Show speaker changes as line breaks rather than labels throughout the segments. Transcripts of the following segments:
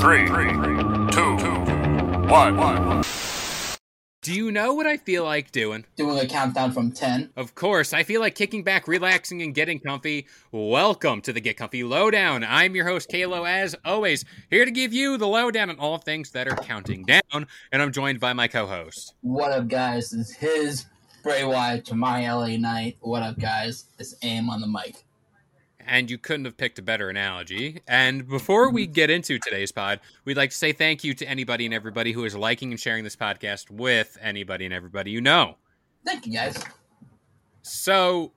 Three, two, one.
Do you know what I feel like doing?
Doing a countdown from 10.
Of course, I feel like kicking back, relaxing, and getting comfy. Welcome to the Get Comfy Lowdown. I'm your host, Kalo, as always, here to give you the lowdown on all things that are counting down, and I'm joined by my co host.
What up, guys? It's his Bray Wyatt to my LA Knight. What up, guys? It's Aim on the mic.
And you couldn't have picked a better analogy. And before we mm-hmm. get into today's pod, we'd like to say thank you to anybody and everybody who is liking and sharing this podcast with anybody and everybody you know.
Thank you, guys.
So,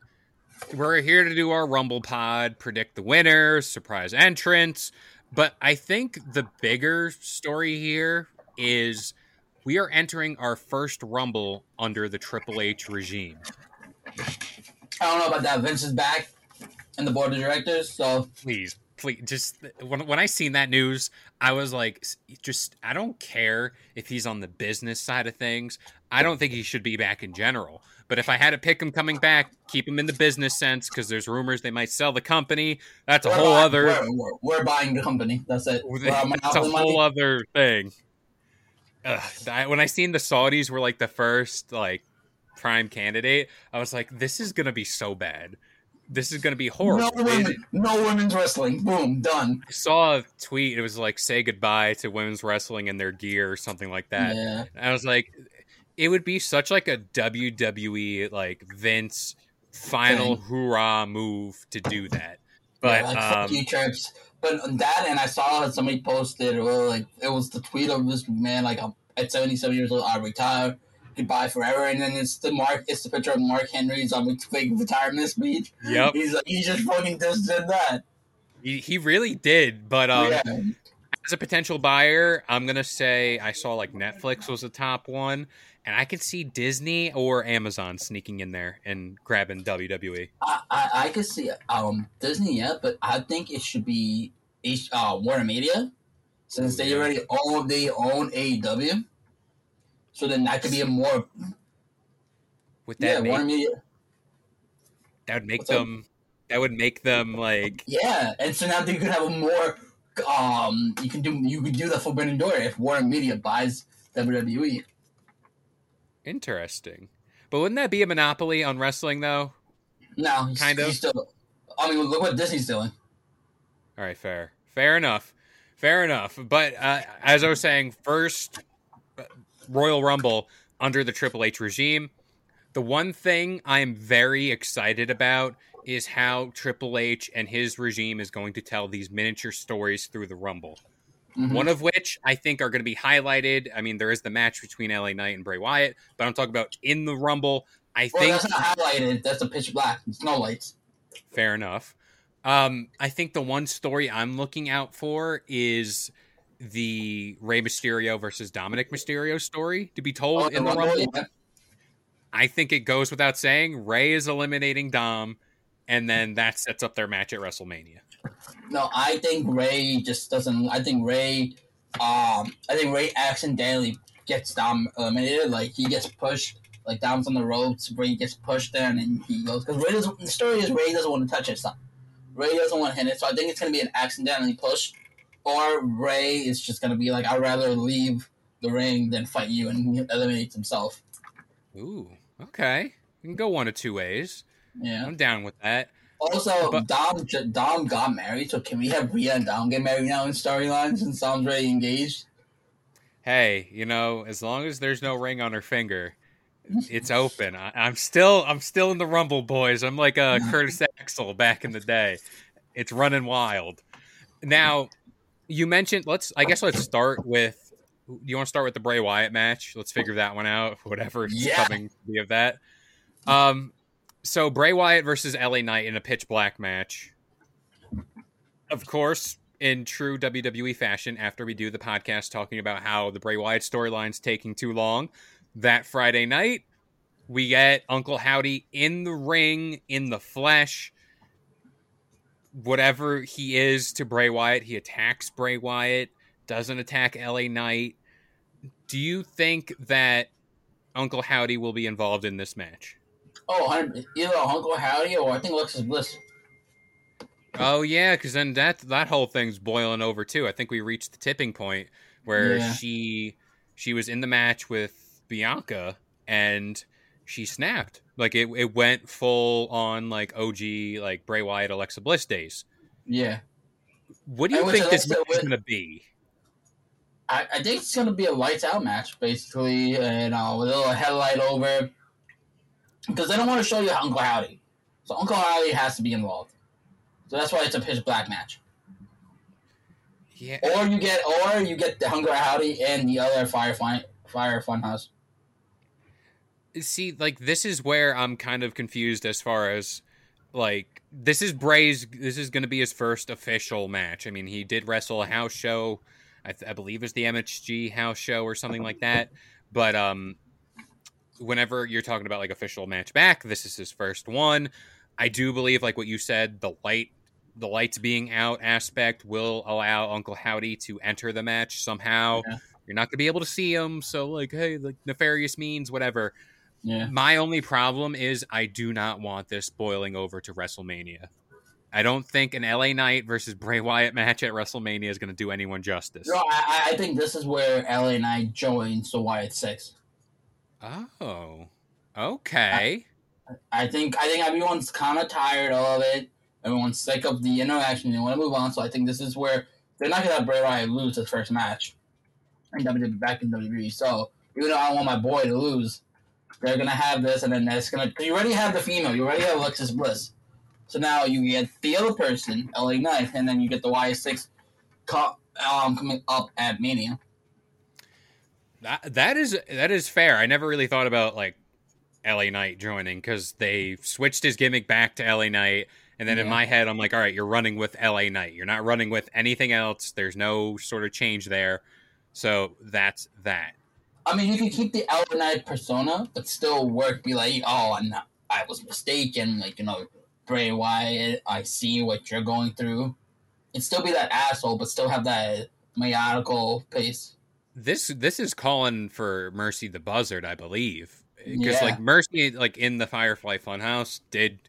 we're here to do our Rumble pod, predict the winners, surprise entrants. But I think the bigger story here is we are entering our first Rumble under the Triple H regime.
I don't know about that. Vince is back and the board of directors, so
please please just when, when i seen that news i was like just i don't care if he's on the business side of things. I don't think he should be back in general. But if i had to pick him coming back keep him in the business sense because there's rumors they might sell the company. That's a
we're
whole
buying,
other
We're, we're, we're buying the company. That's it.
That's a whole other thing. Ugh, I- when i seen the saudis were like the first like prime candidate i was like this is gonna be so bad this is gonna be horrible
No women, no women's wrestling. Boom, done.
I saw a tweet. It was like say goodbye to women's wrestling and their gear or something like that.
Yeah.
And I was like, it would be such like a WWE like Vince final
Thing.
hoorah move to do that. But
yeah, like,
um,
fuck you, trips. But that, and I saw somebody posted, or like it was the tweet of this man, like I'm at 77 years old, I retire, goodbye forever, and then it's the mark, it's the picture of Mark Henry's on the fake retirement speech.
Yep.
He's like, he just fucking just did that.
he, he really did. But um,
yeah.
as a potential buyer, I'm gonna say I saw like Netflix was the top one, and I could see Disney or Amazon sneaking in there and grabbing. WWE.
I, I, I could see um Disney, yeah, but I think it should be uh, Warner Media, since they already own they own AEW. So then that could be a more yeah
that make
Warner Media.
that would make
What's up?
them that would make them like
Yeah, and so now you could have a more um you can do you could do the Forbidden Door if Warner Media buys. WWE.
Interesting. But wouldn't that be a monopoly on wrestling, though?
No,
Kind of.
still. I mean, look what Disney's doing.
All right, fair. Fair enough. Fair enough. But uh, as I was saying, first Royal Rumble under the Triple H regime. The one thing I am very excited about is how Triple H and his regime is going to tell these miniature stories through the Rumble.
Mhm.
One of which I think are going to be highlighted. I mean, there is the match between LA Knight and Bray Wyatt, but I'm talking about in the Rumble. I
Well,
think
that's not highlighted. That's the pitch black. It's no lights.
Fair enough. Um, I think the one story I'm looking out for is the Rey Mysterio versus Dominic Mysterio story to be told
Oh,
in the
Rumble, yeah.
I think it goes without saying Rey is eliminating Dom, and then that sets up their match at WrestleMania.
No, I think Rey just doesn't. I think Rey. Um, I think Rey accidentally gets Dom eliminated. Like he gets pushed. Like Dom's on the ropes. Rey gets pushed there, and then he goes. Because Rey doesn't. The story is Rey doesn't want to touch it. Son. Rey doesn't want to hit it. So I think it's gonna be an accidentally push, or Rey is just gonna be like, I'd rather leave the ring than fight you, and eliminates himself.
Ooh, okay. You can go one of two ways.
Yeah.
I'm down with that.
Also,
But-
Dom Dom got married, so can we have Rhea and Dom get married now in storylines since Dom's already engaged?
Hey, you know, as long as there's no ring on her finger, it's open. I, I'm still, I'm still in the Rumble, boys. I'm like uh, a Curtis Axel back in the day. It's running wild. Now, you mentioned. Let's. I guess let's start with. Do you want to start with the Bray Wyatt match? Let's figure that one out. Whatever is
Yeah.
coming to be of that. Um, so Bray Wyatt versus LA Knight in a pitch black match. Of course, in true WWE fashion, after we do the podcast talking about how the Bray Wyatt storyline's taking too long, that Friday night, we get Uncle Howdy in the ring, in the flesh. Whatever he is to Bray Wyatt, he attacks Bray Wyatt, doesn't attack LA Knight. Do you think that Uncle Howdy will be involved in this match?
Oh, either Uncle Howdy or I think Alexa Bliss.
Oh yeah, because then that that whole thing's boiling over too. I think we reached the tipping point where
Yeah.
she she was in the match with Bianca and she snapped. Like it, it went full on like OG like Bray Wyatt Alexa Bliss days.
Yeah.
What do you
which
think this match is going to be?
I, I think it's gonna be a lights out match, basically, and uh, with a little headlight over, because they don't want to show you Uncle Howdy, so Uncle Howdy has to be involved. So that's why it's a pitch black match.
Yeah,
Or you get, or you get the Uncle Howdy and the other Fire Fun Fire Funhouse.
See like this is where i'm kind of confused as far as like this is bray's this is going to be his first official match. I mean he did wrestle a house show. I, th- I believe it's the mhg house show or something like that. But um whenever you're talking about like official match back this is his first one. I do believe like what you said the light the lights being out aspect will allow uncle howdy to enter the match somehow.
Yeah.
you're not going to be able to see him so like hey like nefarious means whatever
Yeah.
my only problem is I do not want this boiling over to WrestleMania. I don't think an LA Knight versus Bray Wyatt match at WrestleMania is going to do anyone justice.
No, I, I- I think this is where LA Knight joins the Wyatt Six.
Oh, okay.
I think I think everyone's kind of tired of it. Everyone's sick of the interaction. They want to move on. So I think this is where they're not gonna have Bray Wyatt lose his first match in WWE back in WWE. So even though I want my boy to lose, they're gonna have this, and then that's gonna. You already have the female. You already have Alexa Bliss. So now you get the other person, LA Knight, and then you get the Wyatt Six, co- um, coming up at Mania.
That that is that is fair. I never really thought about like LA Knight joining because they switched his gimmick back to LA Knight, and then in my head I'm like, all right, you're running with LA Knight. You're not running with anything else. There's no sort of change there. So that's that.
I mean, you can keep the LA Knight persona, but still work. Be like, oh, I'm not, I was mistaken. Like you know, Bray Wyatt. I see what you're going through. And still be that asshole, but still have that methodical pace.
this this is calling for Mercy the Buzzard, I believe, because
Yeah.
like Mercy, like in the Firefly Funhouse, did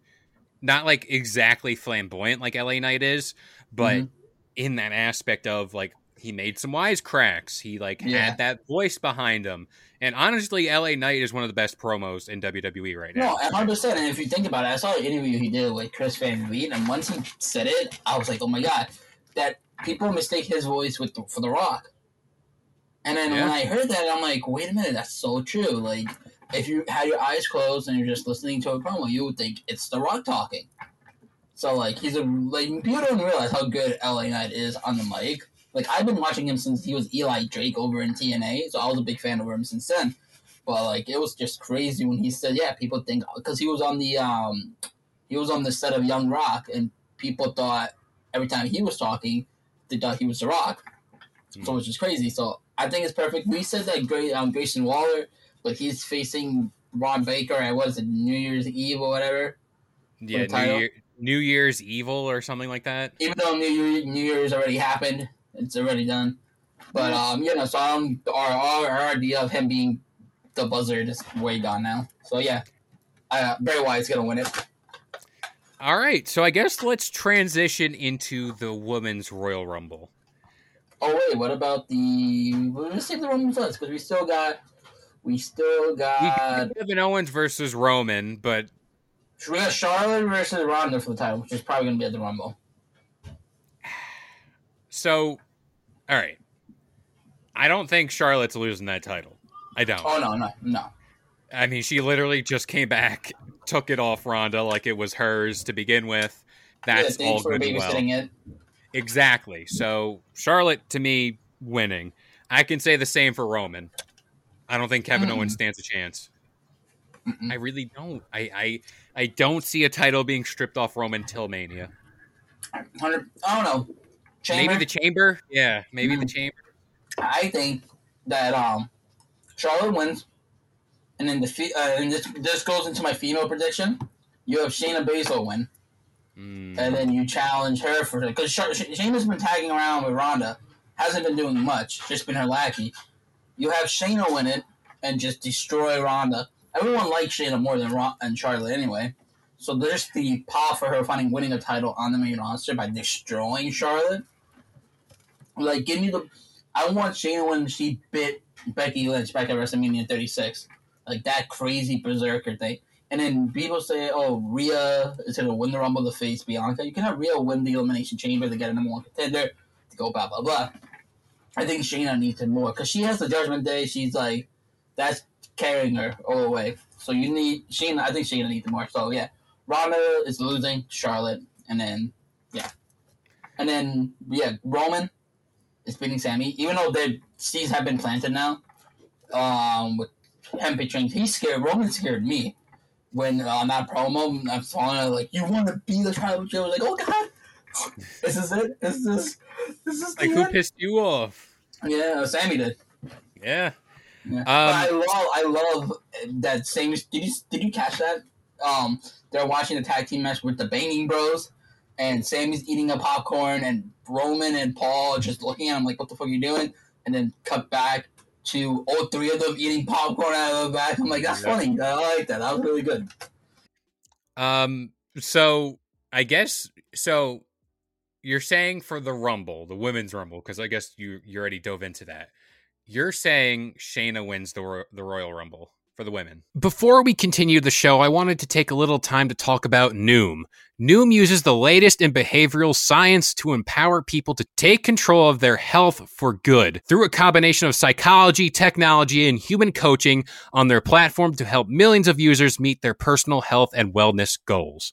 not like exactly flamboyant like LA Knight is, but
Mhm.
in that aspect of like he made some wisecracks, he like
Yeah.
had that voice behind him, and honestly, LA Knight is one of the best promos in WWE right now.
No, and hundred percent. And if you think about it, I saw an interview he did with Chris Van Vliet, and once he said it, I was like, oh my god, that people mistake his voice with the, for The Rock. And then when I heard that, I'm like, wait a minute, that's so true. Like, if you had your eyes closed and you're just listening to a promo, you would think it's The Rock talking. So like, he's a like people don't realize how good LA Knight is on the mic. Like I've been watching him since he was Eli Drake over in TNA, so I was a big fan of him since then. But like, it was just crazy when he said, "Yeah, people think because he was on the um, he was on the set of Young Rock, and people thought every time he was talking, they thought he was The Rock." So which is crazy. So I think it's perfect. We said that great um, Grayson Waller, but he's facing Bron Breakker at what is it New Year's Eve or whatever.
yeah, New. Year, New Year's Evil or something like that.
Even though New Year New Year's already happened, it's already done. But um, you know, so um, our, our our idea of him being the buzzard is way gone now. So yeah, uh, Bray Wyatt's gonna win it.
All right, so I guess let's transition into the women's Royal Rumble.
Oh wait, what about the? Let's save the Roman first because we still got, we still
We
got.
got Kevin Owens versus Roman, but
we got Charlotte versus Ronda for the title, which is probably going to be at the Rumble.
So, all right. I don't think Charlotte's losing that title. I don't.
Oh no, no, no.
I mean, she literally just came back, took it off Ronda like it was hers to begin with. That's
yeah,
all good and well.
it.
Exactly. So Charlotte to me winning. I can say the same for Roman. I don't think Kevin
Mm.
Owens stands a chance.
Mm-mm.
I really don't. I, I I don't see a title being stripped off Roman till Mania.
100, I don't know. Chamber,
Maybe the chamber. Yeah, maybe the
Mm.
chamber.
I think that um, Charlotte wins, and then the fe- uh, and this this goes into my female prediction. You have Shayna Baszler win,
Mm.
and then you challenge her for because Sh- Shayna's been tagging around with Ronda, hasn't been doing much, just been her lackey. You have Shayna win it and just destroy Ronda. Everyone likes Shayna more than Ron- and Charlotte anyway. So there's the path for her finding winning a title on the main roster by destroying Charlotte. Like, give me the. I want Shayna when she bit Becky Lynch back at WrestleMania 36. Like that crazy berserker thing. And then people say, oh, Rhea is to win the Rumble to face Bianca. You can have Rhea win the Elimination Chamber to get a number one contender, to go blah, blah, blah. I think Shayna needs it more because she has the Judgment Day. She's like, that's carrying her all the way. So you need Shayna. I think Shayna needs it more. So yeah, Ronda is losing Charlotte, and then yeah, and then yeah, Roman is beating Sami. Even though their seeds have been planted now, um, with him betraying, he's scared. Roman scared me when uh, on that promo. I'm telling like, you want to be the tribal chief? Like, oh god, this is it. Is this is this is
Like
the
who
end?
pissed you off?
Yeah, Sami did.
Yeah.
Yeah. but I
Um,
love, I love that same. Did you did you catch that? Um, they're watching the tag team match with the Banging Bros, and Sami's eating a popcorn, and Roman and Paul are just looking at him like, "What the fuck are you doing?" And then cut back to all three of them eating popcorn out of the back. I'm like, "That's
Yeah.
funny. I like that. That was really good."
Um. So I guess so. You're saying for the Rumble, the Women's Rumble, because I guess you you already dove into that. You're saying Shayna wins the the Royal Rumble for the women. Before we continue the show, I wanted to take a little time to talk about Noom. Noom uses the latest in behavioral science to empower people to take control of their health for good through a combination of psychology, technology, and human coaching on their platform to help millions of users meet their personal health and wellness goals.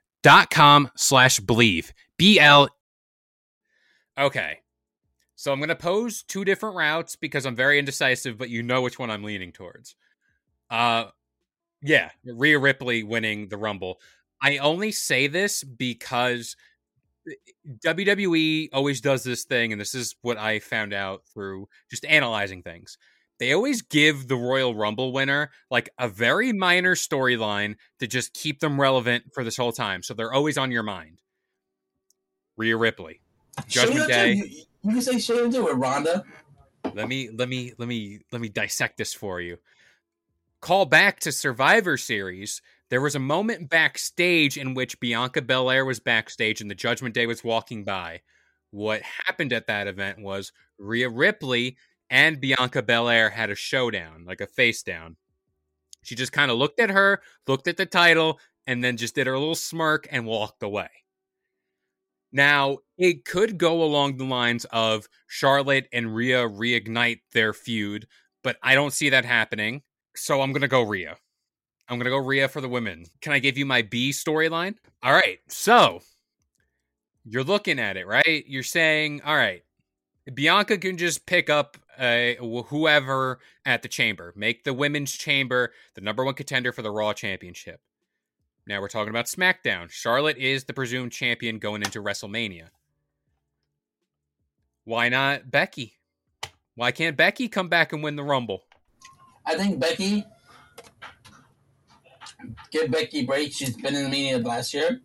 dot com slash believe. B L. Okay. So I'm going to pose two different routes because I'm very indecisive, but you know which one I'm leaning towards. Uh, yeah, Rhea Ripley winning the Rumble. I only say this because WWE always does this thing, and this is what I found out through just analyzing things. They always give the Royal Rumble winner like a very minor storyline to just keep them relevant for this whole time. So they're always on your mind. Rhea Ripley. Judgment Day.
You, you can say Shayna too with Ronda.
Let me let me let me let me dissect this for you. Call back to Survivor Series. There was a moment backstage in which Bianca Belair was backstage and the Judgment Day was walking by. What happened at that event was Rhea Ripley and Bianca Belair had a showdown, like a face down. She just kind of looked at her, looked at the title, and then just did her little smirk and walked away. Now, it could go along the lines of Charlotte and Rhea reignite their feud, but I don't see that happening. So I'm going to go Rhea. I'm going to go Rhea for the women. Can I give you my B storyline? All right. So you're looking at it, right? You're saying, all right, Bianca can just pick up uh, whoever at the chamber, make the women's chamber the number one contender for the Raw Championship. Now we're talking about SmackDown. Charlotte is the presumed champion going into WrestleMania. Why not Becky? Why can't Becky come back and win the Rumble?
I think Becky, give Becky a break. She's been in the media last year.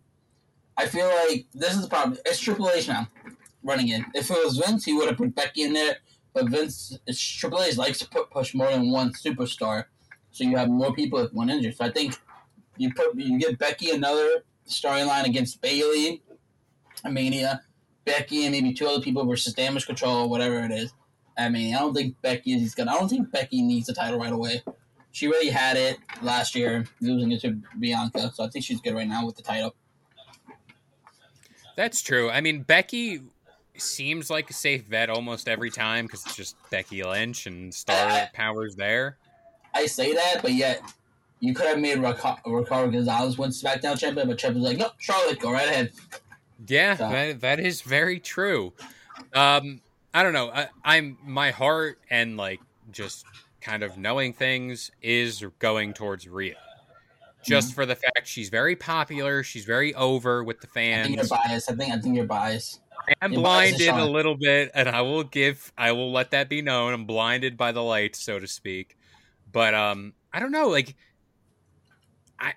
I feel like this is the problem. It's Triple H now running in. If it was Vince, he would have put Becky in there. But Vince, Triple H likes to put, push more than one superstar, so you have more people with one injury. So I think you put you get Becky another storyline against Bayley, Mania, Becky and maybe two other people versus Damage Control or whatever it is. I mean, I don't think Becky is gonna. I don't think Becky needs the title right away. She already had it last year, losing it to Bianca. So I think she's good right now with the title.
That's true. I mean, Becky seems like a safe bet almost every time because it's just Becky Lynch and star
I-
powers there.
I say that, but yet you could have made Rica- Ricardo Gonzalez win SmackDown champion, but Champ was like, "No, Charlotte, go right ahead."
Yeah,
So-
that, that is very true. Um, I don't know. I, I'm my heart and like just kind of knowing things is going towards Rhea, just for the fact she's very popular. She's very over with the fans.
I think you're biased. I think I think you're biased.
I'm
Your bias is
blinded a little bit, and I will give, I will let that be known. I'm blinded by the light, so to speak. But um, I don't know. Like, I I-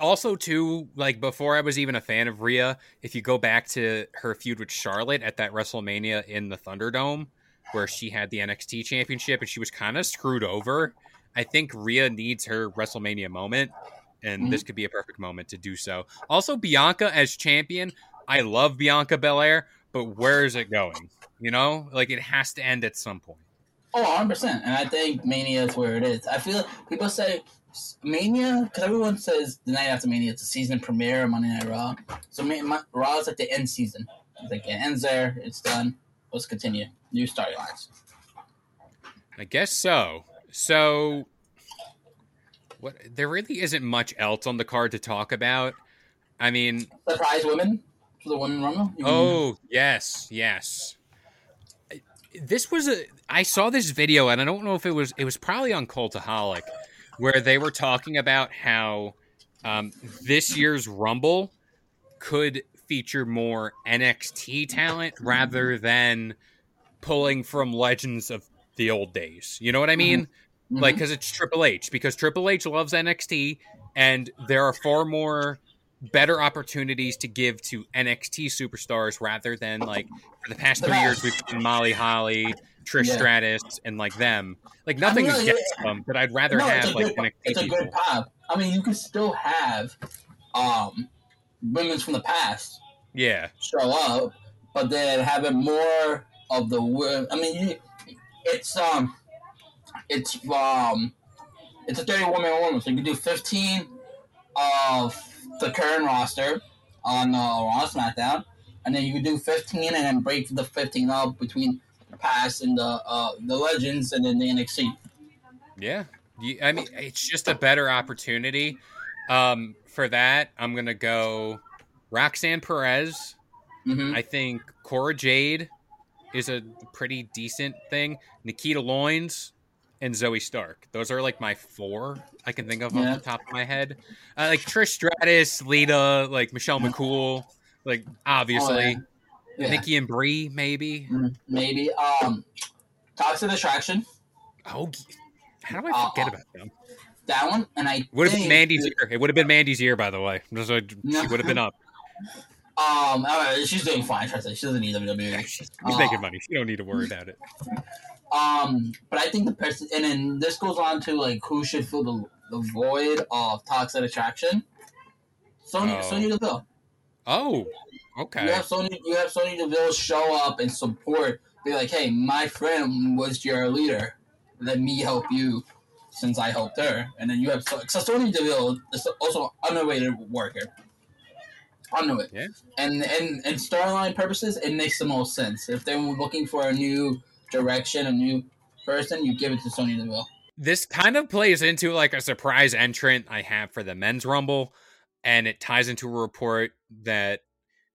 also too like before I was even a fan of Rhea. If you go back to her feud with Charlotte at that WrestleMania in the Thunderdome, where she had the NXT Championship and she was kind of screwed over. I think Rhea needs her WrestleMania moment, and this could be a perfect moment to do so. Also, Bianca as champion. I love Bianca Belair, but where is it going? You know, like it has to end at some point.
Oh, 100 percent. And I think Mania is where it is. I feel people say Mania because everyone says the night after Mania it's a season premiere of Monday Night Raw. So Ma- Raw is like the end season. It's like it ends there. It's done. Let's continue. New storylines.
I guess so. So, what? There really isn't much else on the card to talk about. I mean,
Surprise women for the women rumble.
Oh, yes, yes. This was a I saw this video and I don't know if it was it was probably on Cultaholic where they were talking about how um, this year's Rumble could feature more NXT talent rather than pulling from legends of the old days. You know what I mean?
Mhm.
Like cuz it's Triple H because Triple H loves NXT and there are far more better opportunities to give to NXT superstars rather than like for the past three years we've seen Molly Holly, Trish
Yeah.
Stratus, and like them. Like nothing
I mean,
against them, but I'd rather
No,
have like
good,
NXT
it's a good pop. I mean, you can still have um, women's from the past
Yeah,
show up, but then having more of the. I mean, it's um, it's um, it's a thirty woman woman, so you can do fifteen of the current roster on uh, Raw SmackDown, and then you can do fifteen and then break the fifteen up between the past and the uh, the legends, and then the NXT.
yeah. I mean, it's just a better opportunity. Um, for that, I'm gonna go Roxanne Perez.
hmm
I think Cora Jade is a pretty decent thing. Nikkita Lyons and Zoey Stark. Those are like my four I can think of
Yeah.
off the top of my head. Uh, like Trish Stratus, Lita, like Michelle McCool, like obviously
Oh, Yeah.
Nikki and Brie, maybe.
Mhm. Maybe. Um, Toxic Attraction.
Oh, how do I forget
Uh,
about them?
That one, and I
Would have been Mandy's year. It would have been Mandy's year, by the way. So
No.
She would have been up.
Um, uh, she's doing fine. Trust me, she doesn't need WWE.
She's
Uh,
making money. She don't need to worry about it.
Um, but I think the person, and then this goes on to like who should fill the, the void of Toxic Attraction. Sony,
Oh.
Sonya Deville.
Oh, okay.
You have Sony, you have Sonya Deville show up and support. Be like, hey, my friend was your leader. Let me help you since I helped her, and then you have so, so Sonya Deville is also underrated worker. I know it.
Yeah.
And and and storyline purposes, it makes the most sense. If they're looking for a new direction, a new person, you give it to Sonya Deville.
This kind of plays into like a surprise entrant I have for the men's rumble, and it ties into a report that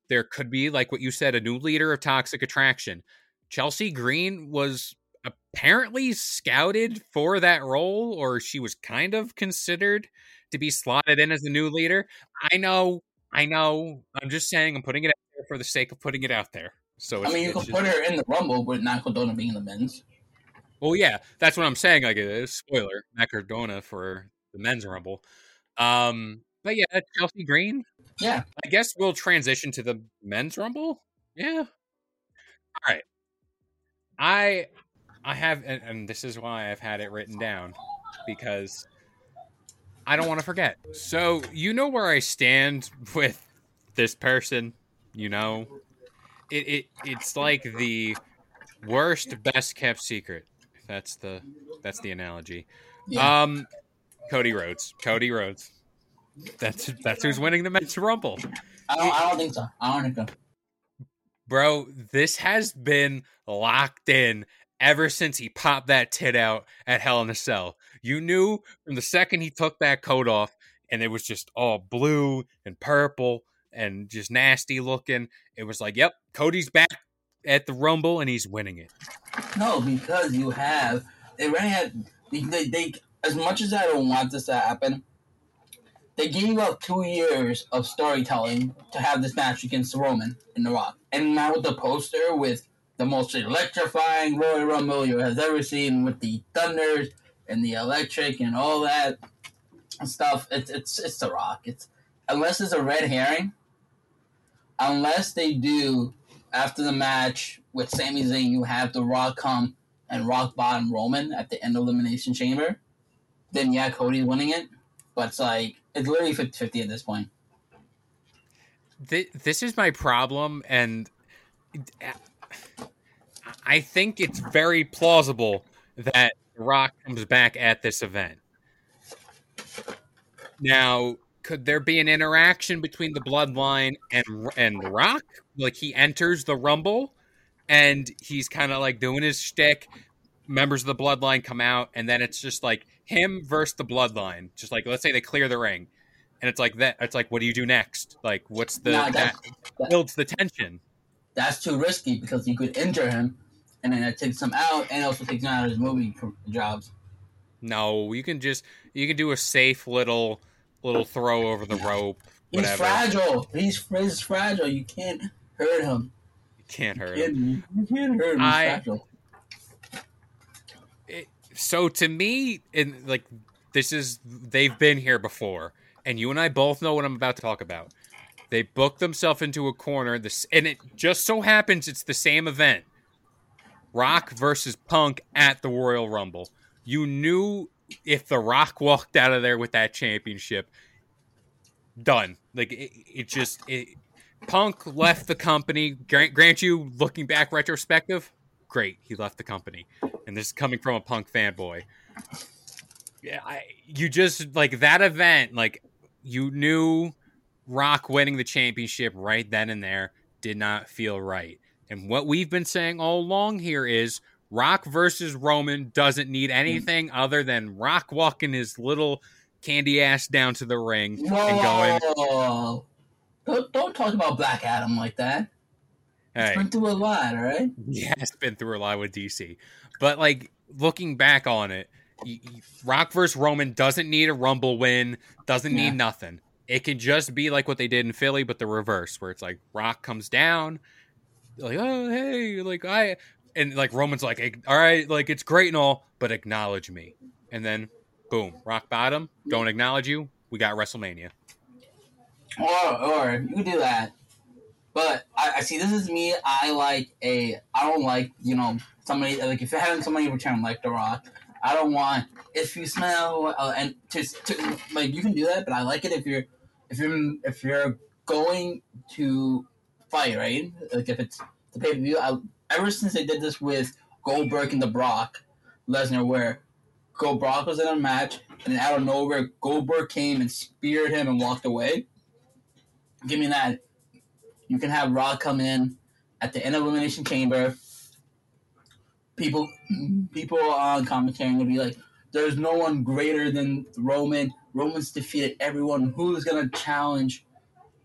there could be, like what you said, a new leader of Toxic Attraction. Chelsea Green was apparently scouted for that role, or she was kind of considered to be slotted in as the new leader. I know, I know. I'm just saying, I'm putting it out there for the sake of putting it out there. So
I mean, you
just-
put her in the Rumble, but not Cardona being in the men's.
Well, yeah, that's what I'm saying. Like, a spoiler, Cardona for the men's rumble. Um, but yeah, Chelsea Green.
Yeah.
I guess we'll transition to the men's rumble. Yeah. All right. I I have, and, and this is why I've had it written down because I don't want to forget. So you know where I stand with this person. You know, it, it it's like the worst, best kept secret. That's the that's the analogy.
Yeah.
Um, Cody Rhodes. Cody Rhodes. That's that's who's winning the men's rumble,
I don't. I don't think so. I don't think so.
bro. This has been locked in ever since he popped that tit out at Hell in a Cell. You knew from the second he took that coat off, and it was just all blue and purple and just nasty looking. It was like, yep, Cody's back at the rumble and he's winning it.
No, because you have they had they, they, as much as I don't want this to happen, they gave up two years of storytelling to have this match against Roman in The Rock, and now with the poster with the most electrifying Royal Rumble you has ever seen with the thunders and the electric and all that stuff. It's it's it's The Rock. It's unless it's a red herring. Unless they do after the match with Sami Zayn, you have The Rock come and rock bottom Roman at the end of Elimination Chamber. Then yeah, Cody's winning it, but it's like it's literally 50-50 at this point.
This is my problem, and I think it's very plausible that Rock comes back at this event. Now, could there be an interaction between the Bloodline and and Rock? Like he enters the Rumble, and he's kind of like doing his shtick. Members of the Bloodline come out, and then it's just like him versus the Bloodline. Just like let's say they clear the ring, and it's like that. It's like, what do you do next? Like, what's the
Nah,
that
that-
builds the tension?
that's too risky because you could injure him, and then that takes him out, and also takes him out of his movie jobs.
No, you can just you can do a safe little little throw over the rope.
He's fragile. He's, he's fragile. You can't hurt him.
You can't hurt
You
him.
can't, you can't hurt him. He's
I-
fragile.
It- so to me, in like this is they've been here before, and you and I both know what I'm about to talk about. They booked themselves into a corner. This and it just so happens it's the same event. Rock versus Punk at the Royal Rumble. You knew if The Rock walked out of there with that championship, done. Like it, it just it, Punk left the company. Grant, grant you, looking back retrospective, great, he left the company, and this is coming from a Punk fanboy. Yeah, I, you just like that event. Like you knew Rock winning the championship right then and there did not feel right. And what we've been saying all along here is Rock versus Roman doesn't need mm-hmm. anything other than Rock walking his little candy ass down to the ring and going.
Don't, don't talk about Black Adam like that.
"Hey,
Been through a lot, all right?
yeah, it's been through a lot with DC." But like looking back on it, Rock versus Roman doesn't need a Rumble win, doesn't
Yeah.
need nothing. It can just be like what they did in Philly, but the reverse, where it's like Rock comes down, like, "Oh, hey," like I, and like Roman's like, "All right, like it's great and all, but acknowledge me," and then boom, rock bottom, don't acknowledge you. We got WrestleMania.
Or, or you do that. But I, I see. This is me. I like a. I don't like you know somebody like if you're having somebody return like The Rock. I don't want if you smell uh, and to, to like you can do that, but I like it if you're if you're if you're going to fight right. Like if it's the pay per view. Ever since they did this with Goldberg and the Brock Lesnar, where Go Brock was in a match, and then out of nowhere, Goldberg came and speared him and walked away. Give me that. You can have Rock come in at the end of Elimination Chamber. People, people on commentary will be like, "There's no one greater than Roman. Roman's defeated everyone. Who's gonna challenge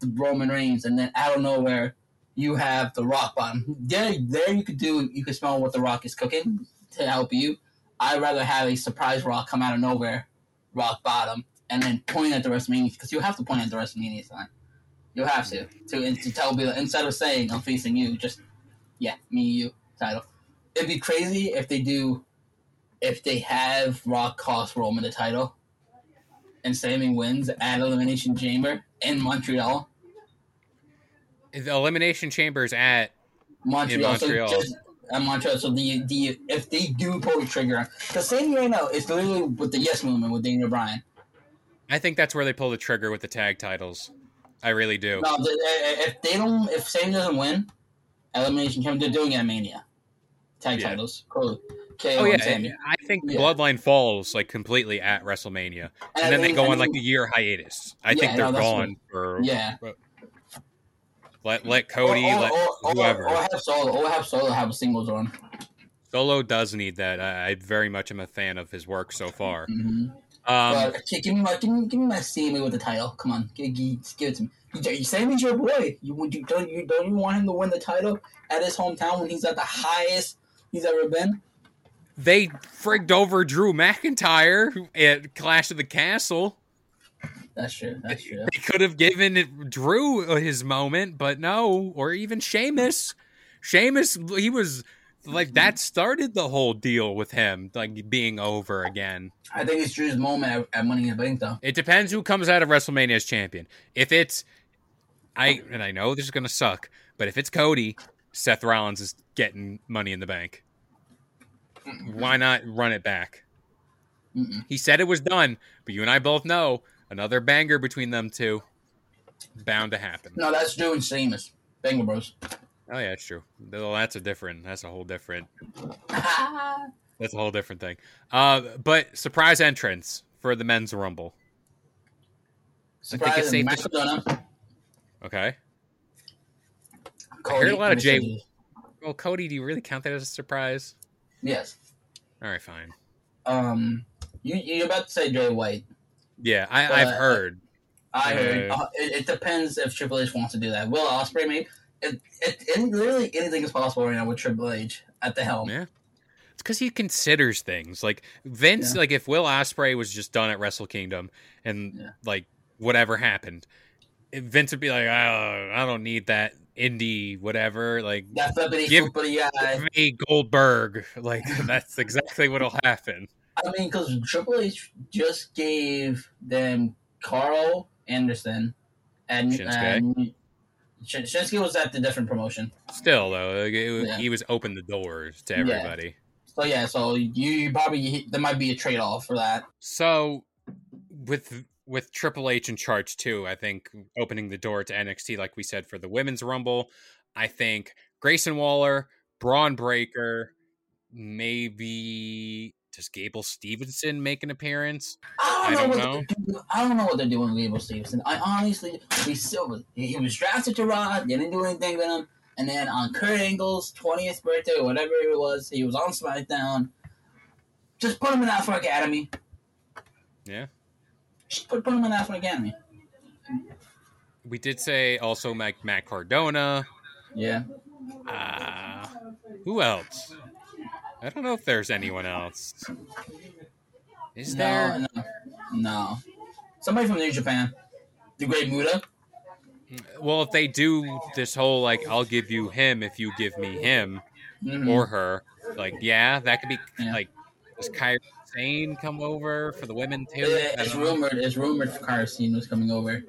the Roman Reigns?" And then out of nowhere, you have the Rock bottom. There, there you could do. You could smell what the Rock is cooking to help you. I'd rather have a surprise Rock come out of nowhere, Rock bottom, and then point at the WrestleMania because you have to point at the WrestleMania sign. You have to to to tell people instead of saying I'm facing you, just yeah, me you title. It'd be crazy if they do, if they have Rock cost Roman the title, and Sami wins at Elimination Chamber in Montreal.
The elimination chambers at
Montreal.
Montreal.
So just, at Montreal. So the the if they do pull the trigger, because Sami right now is literally with the Yes Movement with Daniel Bryan.
I think that's where they pull the trigger with the tag titles. I really do.
No, the, if they don't, if Sami doesn't win, Elimination Chamber, they're doing it at Mania. Tag
Yeah.
titles. Cool. KO
Oh yeah. I think
Yeah.
Bloodline falls like completely at WrestleMania, and,
I
then they go on like a year hiatus. I
Yeah,
think they're
no,
gone for
Yeah.
Let let Cody,
or, or,
let
or, or,
whoever.
or have Solo, or have Solo have a singles run.
Solo does need that. I, I very much am a fan of his work so far.
Mm-hmm.
Um,
but give me my, give me, give me my Sami with the title. Come on, give, give, give it to me. You, Sami's your boy. You would you don't you don't you want him to win the title at his hometown when he's at the highest he's ever been?
they frigged over Drew McIntyre at Clash of the Castle.
That's true. That's true.
They could have given it Drew uh, his moment, but no, or even Sheamus. Sheamus, he was like that started the whole deal with him, like being over again.
I think it's Drew's moment at, at Money in the Bank, though.
It depends who comes out of WrestleMania as champion. If it's I and I know this is gonna suck, but if it's Cody, Seth Rollins is getting money in the bank. Why not run it back?
Mm-mm.
He said it was done, but you and I both know another banger between them two bound to happen.
No, that's Drew and Sheamus. Banger Bros.
Oh yeah, it's true. That's a different. That's a whole different. That's a whole different thing. Uh, but surprise entrance for the men's rumble.
Surprise!
safe to- Okay.
Cody,
heard a lot of Jay-. Well, Cody, do you really count that as a surprise?
Yes.
All right, fine.
Um, you you're about to say Jay White.
Yeah, I,
Uh,
I've heard.
I heard.
Uh,
Uh, it, it depends if Triple H wants to do that. Will Ospreay maybe? It, it, it literally anything is possible right now with Triple H at the helm.
Yeah. It's because he considers things like Vince.
Yeah.
Like if Will Ospreay was just done at Wrestle Kingdom, and
Yeah.
like whatever happened, Vince would be like, oh, I don't need that indie whatever. Like
That flippity
Give- give me Goldberg. Like that's exactly what'll happen.
I mean, because Triple H just gave them Karl Anderson and
Shinsuke.
and Shinsuke was at the different promotion.
Still though, it-
Yeah.
he was open the doors to
Yeah.
everybody.
So yeah, so you, you probably there might be a trade off for that.
So with with Triple H in charge too, I think opening the door to NXT, like we said for the women's rumble, I think Grayson Waller, Bron Breakker, maybe does Gable Stevenson make an appearance?
I
I
don't,
don't
know. What they're doing. I don't know what they're doing with Gable Stevenson. I honestly, he still he was drafted to Raw. They didn't do anything with him. And then on Kurt Angle's twentieth birthday or whatever it was, he was on SmackDown. Just put him in that Alpha Academy.
Yeah.
Just put, put him in Alpha Academy.
We did say also Mac Matt Cardona.
Yeah.
Uh, who else? I don't know if there's anyone else. Is there?
No, no, no. Somebody from New Japan. The Great Muta.
Well, if they do this whole like, I'll give you him if you give me him
Mhm.
or her, like, yeah, that could be
Yeah.
like, does Kairi Sane come over for the women too?
Yeah,
I
it's rumored. It's rumored Carson was coming over.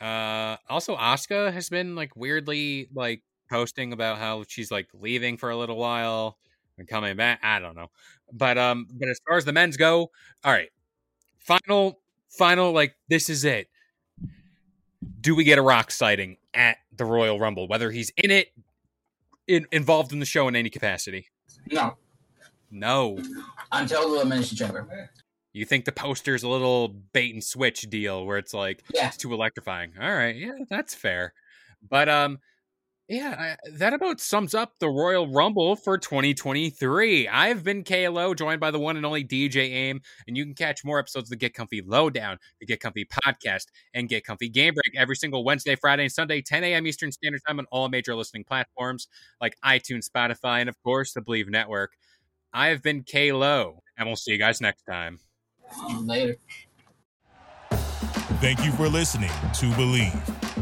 Uh, also, Asuka has been like weirdly like posting about how she's like leaving for a little while and coming back. I don't know, but um, but as far as the men's go, all right, final, final, like this is it. Do we get a Rock sighting at the Royal Rumble? Whether he's in it, in, involved in the show in any capacity?
No,
No.
until the elimination chamber.
You think the poster's a little bait and switch deal where it's like
Yeah.
it's too electrifying. All right, yeah, that's fair. But um yeah, I, that about sums up the Royal Rumble for 2023. I've been KLO, joined by the one and only DJ Aim, and you can catch more episodes of the Get Comfy Lowdown, the Get Comfy podcast, and Get Comfy Game Break every single Wednesday, Friday, and Sunday, 10 a.m. Eastern Standard Time on all major listening platforms like iTunes, Spotify, and of course the Believe Network. I've been KLO, and we'll see you guys next time.
Later.
Thank you for listening to Believe.